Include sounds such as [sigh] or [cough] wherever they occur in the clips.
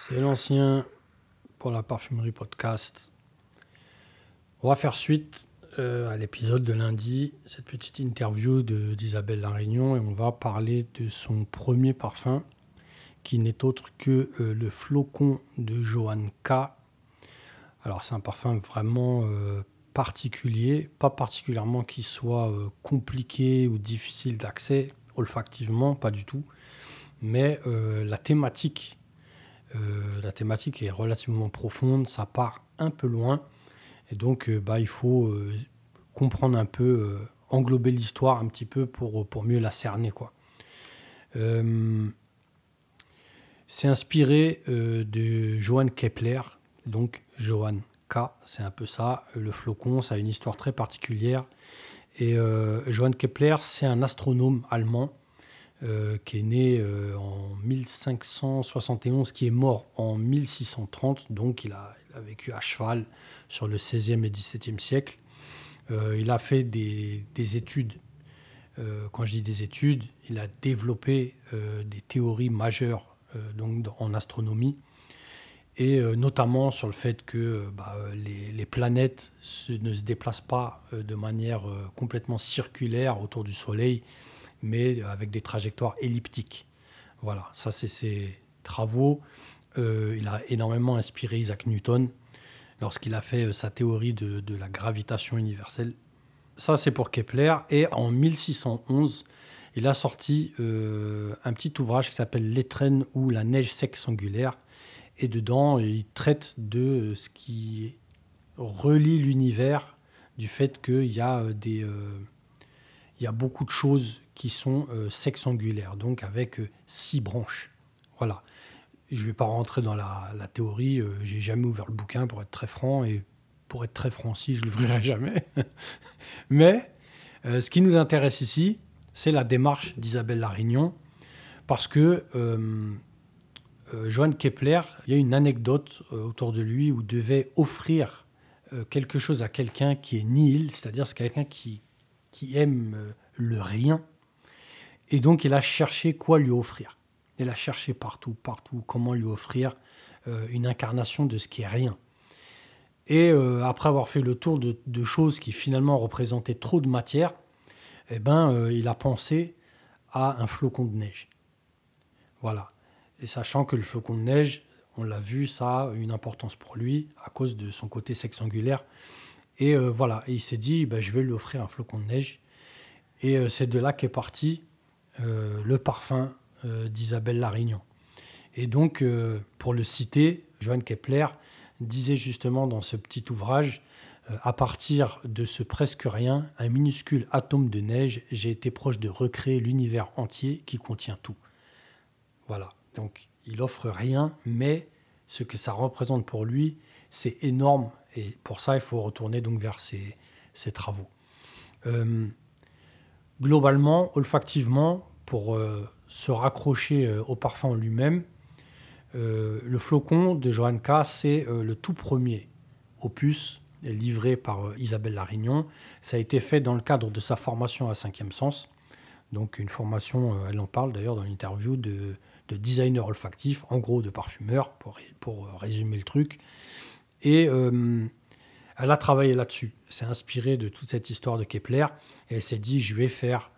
C'est l'ancien pour la parfumerie podcast. On va faire suite euh, à l'épisode de lundi, cette petite interview d'Isabelle Larignon, et on va parler de son premier parfum, qui n'est autre que euh, le flocon de Johan K. Alors c'est un parfum vraiment euh, particulier, pas particulièrement qui soit compliqué ou difficile d'accès, olfactivement, pas du tout, mais la thématique la thématique est relativement profonde, ça part un peu loin. Et donc, euh, bah, il faut euh, comprendre un peu, englober l'histoire un petit peu pour, pour mieux la cerner. Quoi. c'est inspiré de Johann Kepler, donc Johann K, c'est un peu ça. Le flocon, ça a une histoire très particulière. Et Johann Kepler, c'est un astronome allemand euh, qui est né euh, en 1571, qui est mort en 1630, donc il a, vécu à cheval sur le 16e et 17e siècle. Euh, il a fait des, études. quand je dis des études, il a développé des théories majeures donc en astronomie et notamment sur le fait que bah, les, les, planètes ne se déplacent pas de manière complètement circulaire autour du Soleil, mais avec des trajectoires elliptiques. Voilà, ça c'est ses travaux. Euh, il a énormément inspiré Isaac Newton lorsqu'il a fait euh, sa théorie de, la gravitation universelle. Ça c'est pour Kepler. Et en 1611, il a sorti euh, un petit ouvrage qui s'appelle L'étrenne ou la neige sexe angulaire. Et dedans, il traite de ce qui relie l'univers, du fait qu'il y a des il y a beaucoup de choses qui sont euh, sexangulaires, donc avec euh, six branches. Voilà. Je ne vais pas rentrer dans la, théorie, euh, j'ai jamais ouvert le bouquin pour être très franc, et pour être très franc aussi, je ne l'ouvrirai [laughs] jamais. Mais ce qui nous intéresse ici, c'est la démarche d'Isabelle Larignon, parce que Johann Kepler, il y a une anecdote autour de lui où devait offrir quelque chose à quelqu'un qui est nihil, c'est-à-dire c'est quelqu'un qui, qui aime euh, le rien. Et donc, il a cherché quoi lui offrir. Il a cherché partout, partout, comment lui offrir euh, une incarnation de ce qui est rien. Et euh, après avoir fait le tour de, choses qui finalement représentaient trop de matière, eh ben, il a pensé à un flocon de neige. Voilà. Et sachant que le flocon de neige, on l'a vu, ça a une importance pour lui à cause de son côté sexangulaire. Et euh, voilà, il s'est dit, bah, je vais lui offrir un flocon de neige. Et euh, c'est de là qu'est parti euh, le parfum d'Isabelle Larignon. Et donc, pour le citer, Johann Kepler disait justement dans ce petit ouvrage, à partir de ce presque rien, un minuscule atome de neige, j'ai été proche de recréer l'univers entier qui contient tout. Voilà, donc il offre rien, mais ce que ça représente pour lui, c'est énorme et pour ça, il faut retourner donc vers ces, travaux. Euh, globalement, olfactivement, pour euh, se raccrocher euh, au parfum lui-même, le flocon de Johann K, c'est le tout premier opus livré par Isabelle Larignon. Ça a été fait dans le cadre de sa formation à Cinquième Sens. Donc une formation, elle en parle d'ailleurs dans l'interview de, de, designer olfactif, en gros de parfumeur, pour résumer le truc. Et euh, elle a travaillé là-dessus. S'est inspirée de toute cette histoire de Kepler et elle s'est dit je vais faire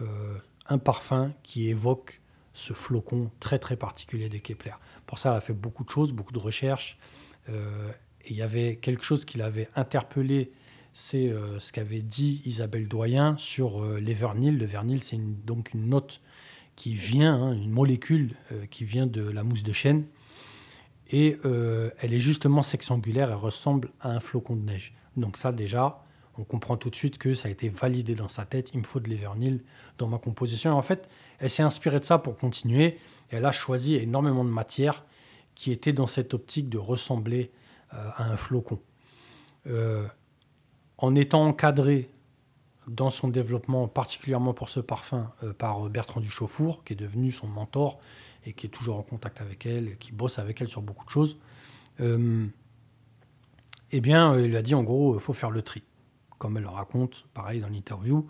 euh, un parfum qui évoque ce flocon très très particulier de Kepler. Pour ça, elle a fait beaucoup de choses, beaucoup de recherches. Euh, et il y avait quelque chose qui l'avait interpellé, c'est ce qu'avait dit Isabelle Doyen sur les vernils. Le vernil, c'est donc une note qui vient, hein, une molécule qui vient de la mousse de chêne et euh, elle est justement sexangulaire, elle ressemble à un flocon de neige. Donc ça déjà, on comprend tout de suite que ça a été validé dans sa tête, il me faut de l'Evernil dans ma composition. Et en fait, elle s'est inspirée de ça pour continuer, elle a choisi énormément de matières qui étaient dans cette optique de ressembler euh, à un flocon. Euh, en étant encadrée dans son développement, particulièrement pour ce parfum, par Bertrand Duchauffour, qui est devenu son mentor, et qui est toujours en contact avec elle, qui bosse avec elle sur beaucoup de choses, euh, eh bien, il a dit en gros, il faut faire le tri, comme elle le raconte, pareil dans l'interview.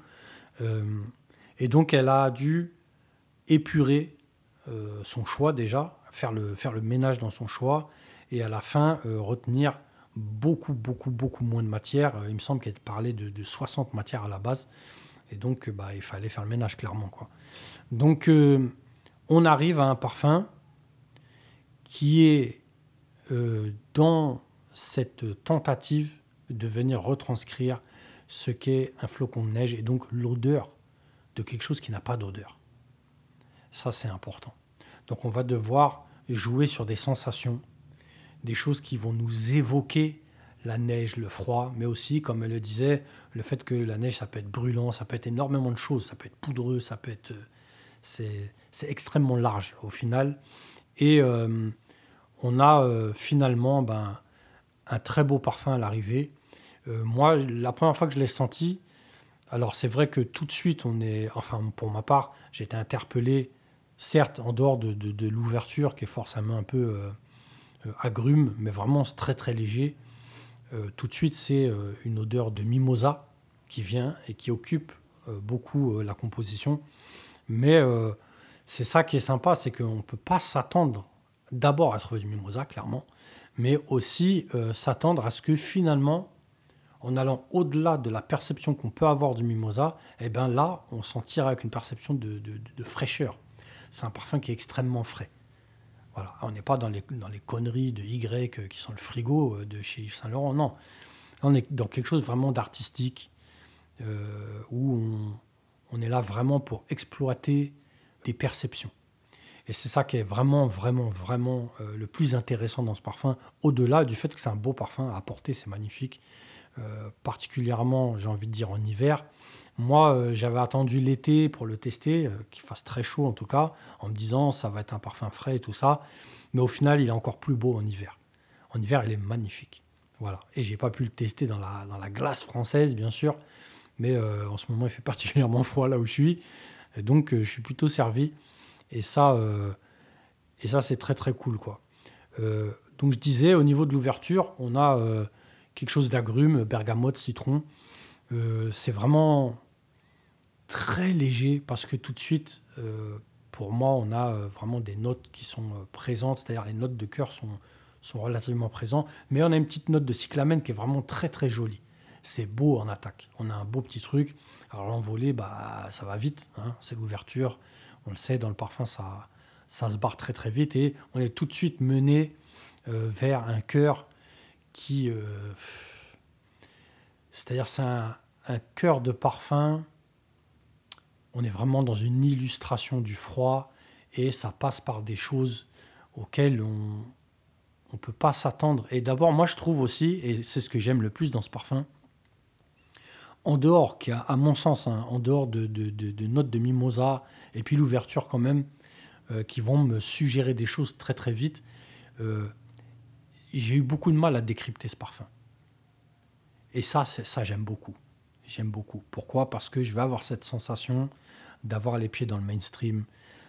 Euh, et donc, elle a dû épurer euh, son choix déjà, faire le, faire le ménage dans son choix et à la fin retenir beaucoup, beaucoup, beaucoup moins de matière. il me semble qu'elle parlait de, de, 60 matières à la base. Et donc, bah, il fallait faire le ménage, clairement. Quoi. Donc, on arrive à un parfum qui est dans cette tentative de venir retranscrire ce qu'est un flocon de neige et donc l'odeur de quelque chose qui n'a pas d'odeur. Ça, c'est important. Donc on va devoir jouer sur des sensations, des choses qui vont nous évoquer la neige, le froid, mais aussi, comme elle le disait, le fait que la neige, ça peut être brûlant, ça peut être énormément de choses, ça peut être poudreux, ça peut être... C'est extrêmement large au final. Et euh, on a euh, finalement ben, un très beau parfum à l'arrivée. Euh, moi, la première fois que je l'ai senti, alors c'est vrai que tout de suite, on est, enfin pour ma part, j'ai été interpellé, certes en dehors de, l'ouverture qui est forcément un peu agrume, mais vraiment très très léger. tout de suite, c'est une odeur de mimosa qui vient et qui occupe beaucoup la composition. Mais c'est ça qui est sympa, c'est qu'on ne peut pas s'attendre d'abord à trouver du mimosa, clairement, mais aussi euh, s'attendre à ce que finalement, en allant au-delà de la perception qu'on peut avoir du mimosa, eh ben là, on s'en tire avec une perception de, fraîcheur. C'est un parfum qui est extrêmement frais. Voilà. On n'est pas dans les, dans les conneries de Y euh, qui sont le frigo euh, de chez Yves Saint Laurent, non. On est dans quelque chose vraiment d'artistique, où on, on est là vraiment pour exploiter des perceptions. Et c'est ça qui est vraiment, vraiment, vraiment euh, le plus intéressant dans ce parfum, au-delà du fait que c'est un beau parfum à porter, c'est magnifique. Euh, particulièrement, j'ai envie de dire, en hiver. Moi, euh, j'avais attendu l'été pour le tester, qu'il fasse très chaud en tout cas, en me disant ça va être un parfum frais et tout ça. Mais au final, il est encore plus beau en hiver. En hiver, il est magnifique. Voilà. Et j'ai pas pu le tester dans la, dans la glace française, bien sûr. Mais en ce moment, il fait particulièrement froid là où je suis. Donc, je suis plutôt servi. Et ça, euh, et ça c'est très très cool. quoi. Euh, donc je disais, au niveau de l'ouverture, on a euh, quelque chose d'agrume, bergamote, citron. c'est vraiment très léger parce que tout de suite, pour moi, on a vraiment des notes qui sont présentes, c'est-à-dire les notes de cœur sont, sont relativement présentes, mais on a une petite note de cyclamène qui est vraiment très très jolie. C'est beau en attaque. On a un beau petit truc. Alors l'envolée, bah, ça va vite. Hein. c'est l'ouverture on le sait, dans le parfum, ça, ça se barre très très vite et on est tout de suite mené euh, vers un cœur qui... Euh, c'est-à-dire c'est un, cœur de parfum, on est vraiment dans une illustration du froid et ça passe par des choses auxquelles on ne peut pas s'attendre. Et d'abord, moi je trouve aussi, et c'est ce que j'aime le plus dans ce parfum, en dehors, qui à mon sens, hein, en dehors de, notes de mimosa et puis l'ouverture quand même, euh, qui vont me suggérer des choses très très vite, euh, j'ai eu beaucoup de mal à décrypter ce parfum. Et ça, ça j'aime beaucoup. J'aime beaucoup. Pourquoi? Parce que je vais avoir cette sensation d'avoir les pieds dans le mainstream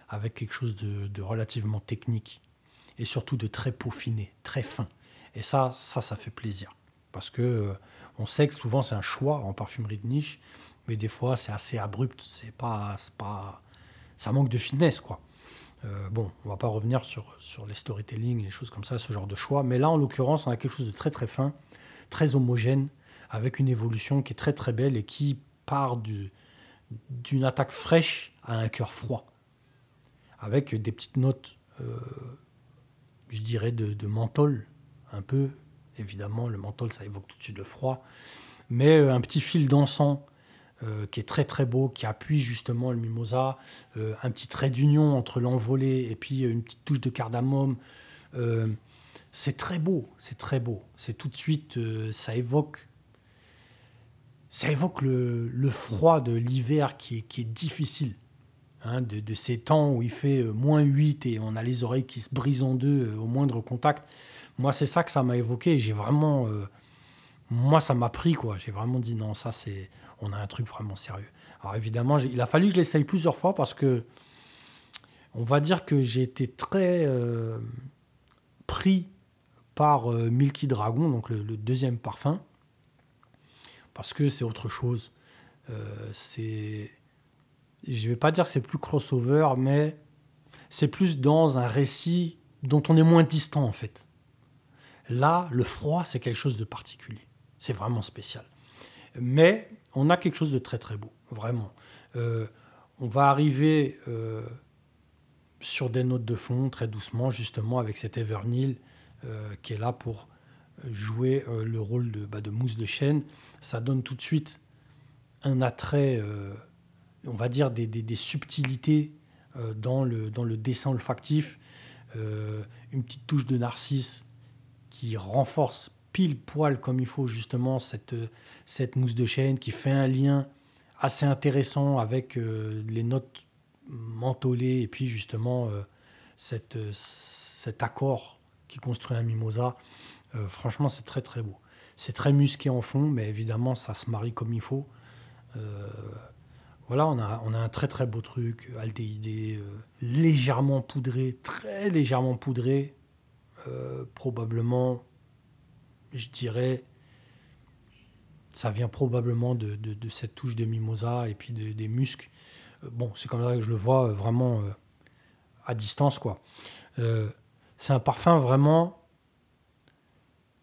avec quelque chose de, relativement technique et surtout de très peaufiné, très fin. Et ça, ça, ça fait plaisir. Parce que euh, on sait que souvent c'est un choix en parfumerie de niche, mais des fois c'est assez abrupt, c'est pas, pas, ça manque de finesse quoi. Euh, bon, on va pas revenir sur, sur les storytelling et les choses comme ça, ce genre de choix, mais là en l'occurrence on a quelque chose de très très fin, très homogène, avec une évolution qui est très très belle et qui part d'une attaque fraîche à un cœur froid, avec des petites notes, euh, je dirais, de, de menthol, un peu, évidemment, le menthol, ça évoque tout de suite le froid. Mais euh, un petit fil d'encens euh, qui est très très beau, qui appuie justement le mimosa, euh, un petit trait d'union entre l'envolée et puis une petite touche de cardamome. c'est très beau, c'est très beau. C'est tout de suite, ça évoque, ça évoque le, froid de l'hiver qui est, difficile. Hein, de, de, ces temps où il fait moins 8 et on a les oreilles qui se brisent en deux au moindre contact. Moi, c'est ça que ça m'a évoqué. J'ai vraiment. Euh, moi, ça m'a pris, quoi. J'ai vraiment dit non, ça, c'est. On a un truc vraiment sérieux. Alors, évidemment, il a fallu que je l'essaye plusieurs fois parce que. On va dire que j'ai été très euh, pris par euh, Milky Dragon, donc le, deuxième parfum, parce que c'est autre chose. c'est. Je vais pas dire que c'est plus crossover, mais c'est plus dans un récit dont on est moins distant en fait. Là, le froid, c'est quelque chose de particulier. C'est vraiment spécial. Mais on a quelque chose de très très beau, vraiment. Euh, on va arriver euh, sur des notes de fond très doucement, justement avec cet Evernil euh, qui est là pour jouer le rôle de, bah, de, mousse de chêne. Ça donne tout de suite un attrait, on va dire des, subtilités dans, le, dans le dessin olfactif, une petite touche de narcisse qui renforce pile poil comme il faut justement cette, cette mousse de chêne, qui fait un lien assez intéressant avec euh, les notes mentholées et puis justement euh, cette, cet accord qui construit un mimosa. Euh, franchement, c'est très très beau. C'est très musqué en fond, mais évidemment, ça se marie comme il faut. voilà, on a, on a un très très beau truc, aldéhyde, légèrement poudré, très légèrement poudré, probablement, je dirais, ça vient probablement de, cette touche de mimosa et puis des muscles. Euh, bon, c'est comme ça que je le vois euh, vraiment euh, à distance, quoi. c'est un parfum vraiment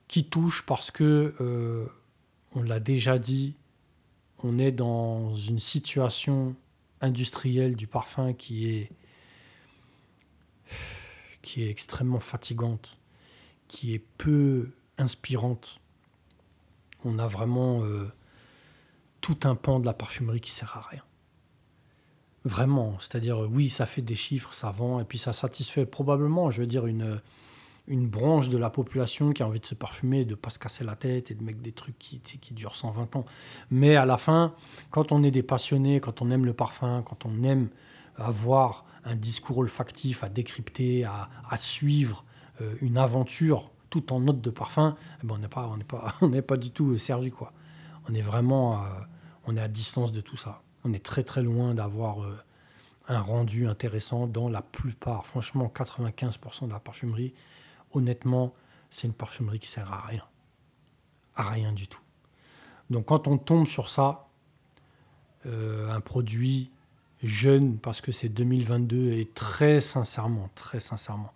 qui touche parce que, on l'a déjà dit, on est dans une situation industrielle du parfum qui est, qui est extrêmement fatigante, qui est peu inspirante on a vraiment euh, tout un pan de la parfumerie qui sert à rien. Vraiment, c'est-à-dire oui, ça fait des chiffres, ça vend, et puis ça satisfait probablement, je veux dire, une, une branche de la population qui a envie de se parfumer, de ne pas se casser la tête et de mettre des trucs qui, qui durent 120 ans. Mais à la fin, quand on est des passionnés, quand on aime le parfum, quand on aime avoir un discours olfactif à décrypter, à, suivre euh, une aventure tout en note de parfum, eh ben on n'est pas, [laughs] du tout servi quoi. On est vraiment, est à distance de tout ça. On est très très loin d'avoir euh, un rendu intéressant dans la plupart. Franchement, 95% de la parfumerie, honnêtement, c'est une parfumerie qui sert à rien, à rien du tout. Donc quand on tombe sur ça, euh, un produit jeune parce que c'est 2022 et très sincèrement, très sincèrement,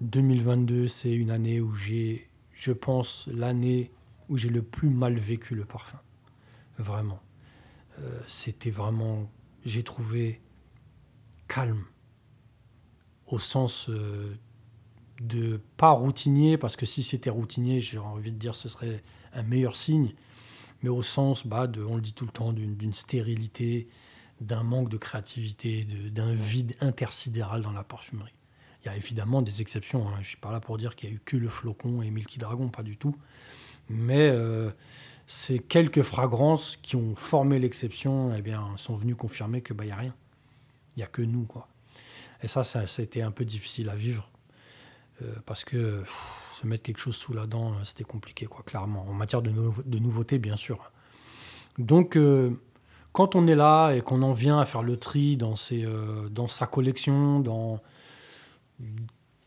2022, c'est une année où j'ai, je pense, l'année où j'ai le plus mal vécu le parfum. Vraiment. Euh, c'était vraiment, j'ai trouvé calme, au sens euh, de pas routinier, parce que si c'était routinier, j'ai envie de dire ce serait un meilleur signe, mais au sens, bah, de, on le dit tout le temps, d'une stérilité, d'un manque de créativité, d'un vide intersidéral dans la parfumerie. Il y a évidemment des exceptions. Hein. Je ne suis pas là pour dire qu'il n'y a eu que le flocon et Milky Dragon, pas du tout. Mais euh, ces quelques fragrances qui ont formé l'exception eh sont venues confirmer qu'il n'y bah, a rien. Il n'y a que nous. Quoi. Et ça, ça, été un peu difficile à vivre. Euh, parce que se mettre quelque chose sous la dent, euh, c'était compliqué, quoi, clairement. En matière de, de nouveautés, bien sûr. Donc, quand on est là et qu'on en vient à faire le tri dans, ses, dans sa collection, dans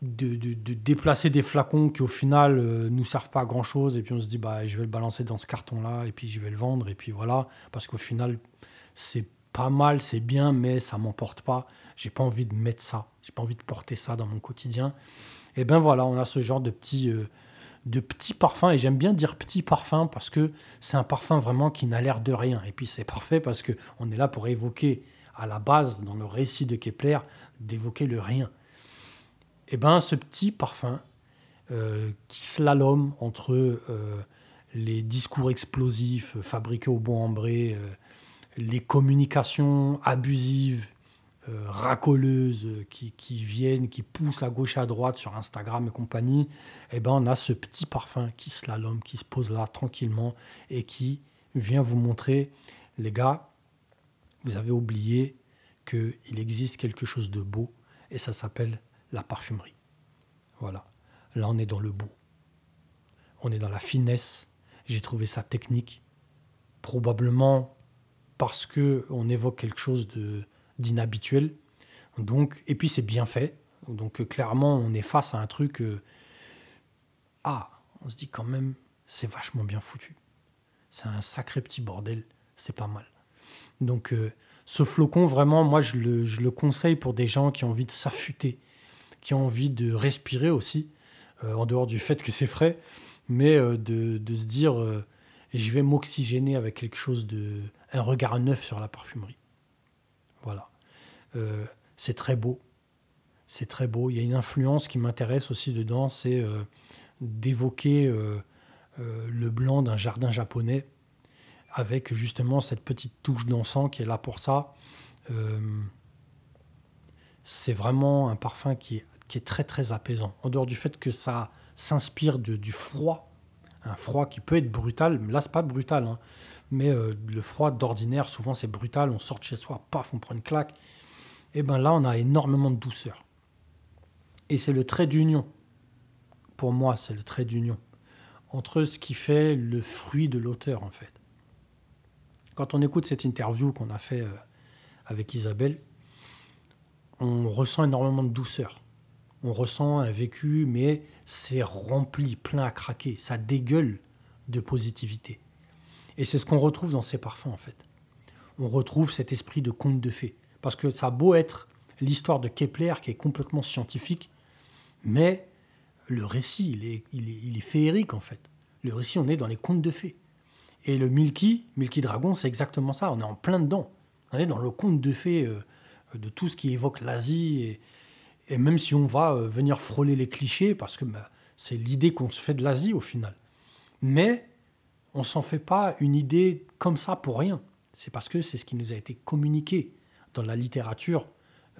de, déplacer des flacons qui au final euh, nous servent pas à grand chose et puis on se dit bah je vais le balancer dans ce carton là et puis je vais le vendre et puis voilà. Parce qu'au final c'est pas mal c'est bien mais ça m'emporte pas. J'ai pas envie de mettre ça. J'ai pas envie de porter ça dans mon quotidien. Et ben voilà on a ce genre de petits euh, de petits parfums et j'aime bien dire petit parfum parce que c'est un parfum vraiment qui n'a l'air de rien. Et puis c'est parfait parce que on est là pour évoquer à la base dans le récit de Kepler d'évoquer le rien. Eh ben, ce petit parfum euh, qui slalome entre euh, les discours explosifs fabriqués au bon ambré, euh, les communications abusives, racoleuses qui, qui, viennent, qui poussent à gauche et à droite sur Instagram et compagnie, eh ben, on a ce petit parfum qui slalome, qui se pose là tranquillement et qui vient vous montrer, les gars, vous avez oublié qu'il existe quelque chose de beau et ça s'appelle la parfumerie. Voilà. Là, on est dans le beau. On est dans la finesse. J'ai trouvé ça technique. Probablement parce que on évoque quelque chose de d'inhabituel. Donc, et puis c'est bien fait. Donc clairement, on est face à un truc. Euh, ah, on se dit quand même, c'est vachement bien foutu. C'est un sacré petit bordel. C'est pas mal. Donc, euh, ce flocon, vraiment, moi, je le, conseille pour des gens qui ont envie de s'affûter, qui a envie de respirer aussi, euh, en dehors du fait que c'est frais, mais euh, de, de, se dire je vais m'oxygéner avec quelque chose de. un regard neuf sur la parfumerie. Voilà. c'est très beau. C'est très beau. Il y a une influence qui m'intéresse aussi dedans, c'est d'évoquer le blanc d'un jardin japonais avec justement cette petite touche d'encens qui est là pour ça. Euh, c'est vraiment un parfum qui est, très très apaisant. En dehors du fait que ça s'inspire du froid, un froid qui peut être brutal, là c'est pas brutal, hein. Mais euh, le froid d'ordinaire souvent c'est brutal, on sort de chez soi, paf, on prend une claque. Et bien là on a énormément de douceur. Et c'est le trait d'union. Pour moi, c'est le trait d'union entre ce qui fait le fruit de l'auteur en fait. Quand on écoute cette interview qu'on a fait euh, avec Isabelle, on ressent énormément de douceur. On ressent un vécu, mais c'est rempli, plein à craquer. Ça dégueule de positivité. Et c'est ce qu'on retrouve dans ces parfums, en fait. On retrouve cet esprit de conte de fées. Parce que ça a beau être l'histoire de Kepler qui est complètement scientifique, mais le récit, il est, il est, féerique, en fait. Le récit, on est dans les contes de fées. Et le Milky, Milky Dragon, c'est exactement ça. On est en plein dedans. On est dans le conte de fées euh, de tout ce qui évoque l'Asie. Et, même si on va euh, venir frôler les clichés, parce que bah, c'est l'idée qu'on se fait de l'Asie au final. Mais on s'en fait pas une idée comme ça pour rien. C'est parce que c'est ce qui nous a été communiqué dans la littérature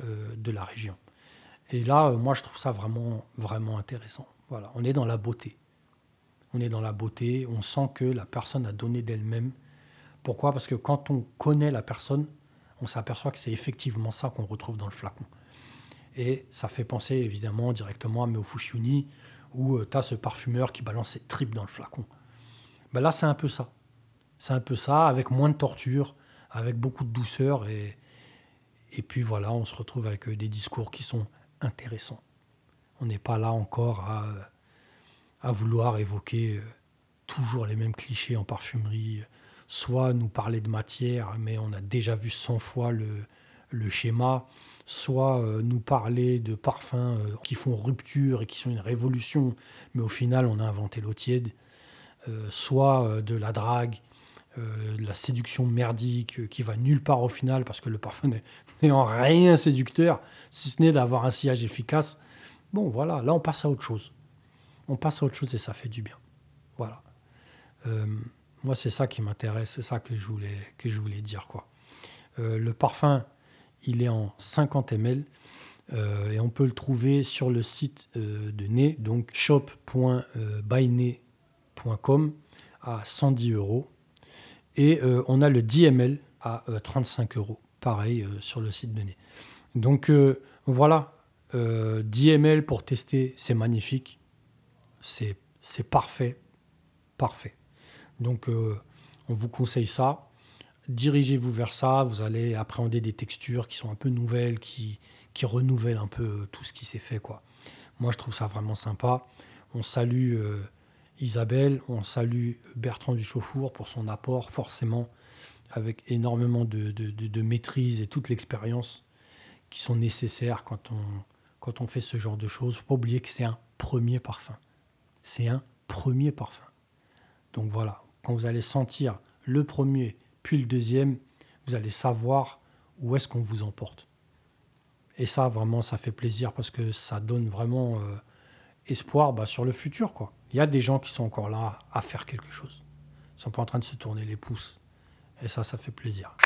euh, de la région. Et là, moi, je trouve ça vraiment, vraiment intéressant. Voilà, on est dans la beauté on est dans la beauté, on sent que la personne a donné d'elle-même. Pourquoi? Parce que quand on connaît la personne, on s'aperçoit que c'est effectivement ça qu'on retrouve dans le flacon. Et ça fait penser évidemment directement à Meofushuni, où euh, tu as ce parfumeur qui balance ses tripes dans le flacon. Ben là, c'est un peu ça. C'est un peu ça, avec moins de torture, avec beaucoup de douceur. Et, et puis voilà, on se retrouve avec euh, des discours qui sont intéressants. On n'est pas là encore à à vouloir évoquer euh, toujours les mêmes clichés en parfumerie, soit nous parler de matière, mais on a déjà vu 100 fois le, le schéma, soit euh, nous parler de parfums qui font rupture et qui sont une révolution, mais au final on a inventé l'eau tiède, soit de la drague, la séduction merdique qui va nulle part au final parce que le parfum [laughs] n'est en rien séducteur, si ce n'est d'avoir un sillage efficace. Bon voilà, là on passe à autre chose on passe à autre chose et ça fait du bien. Voilà. Euh, moi, c'est ça qui m'intéresse, c'est ça que je voulais, que je voulais dire. Quoi. Euh, le parfum, il est en 50 ml euh, et on peut le trouver sur le site de Nez, donc shop.byne.com à 110 euros. Et on a le 10 ml à 35 euros, pareil sur le site Nez. Donc voilà, 10 ml pour tester, c'est magnifique c'est parfait, parfait. Donc euh, on vous conseille ça. Dirigez-vous vers ça, vous allez appréhender des textures qui sont un peu nouvelles, qui, qui renouvellent un peu euh, tout ce qui s'est fait. Quoi. Moi je trouve ça vraiment sympa. On salue euh, Isabelle, on salue Bertrand Duchauffour pour son apport, forcément, avec énormément de, de, de maîtrise et toute l'expérience qui sont nécessaires quand on, quand on fait ce genre de choses. Faut pas oublier que c'est un premier parfum c'est un premier parfum. Donc voilà, quand vous allez sentir le premier puis le deuxième, vous allez savoir où est-ce qu'on vous emporte. Et ça, vraiment, ça fait plaisir parce que ça donne vraiment euh, espoir bah, sur le futur. Quoi. Il y a des gens qui sont encore là à faire quelque chose. Ils ne sont pas en train de se tourner les pouces. Et ça, ça fait plaisir.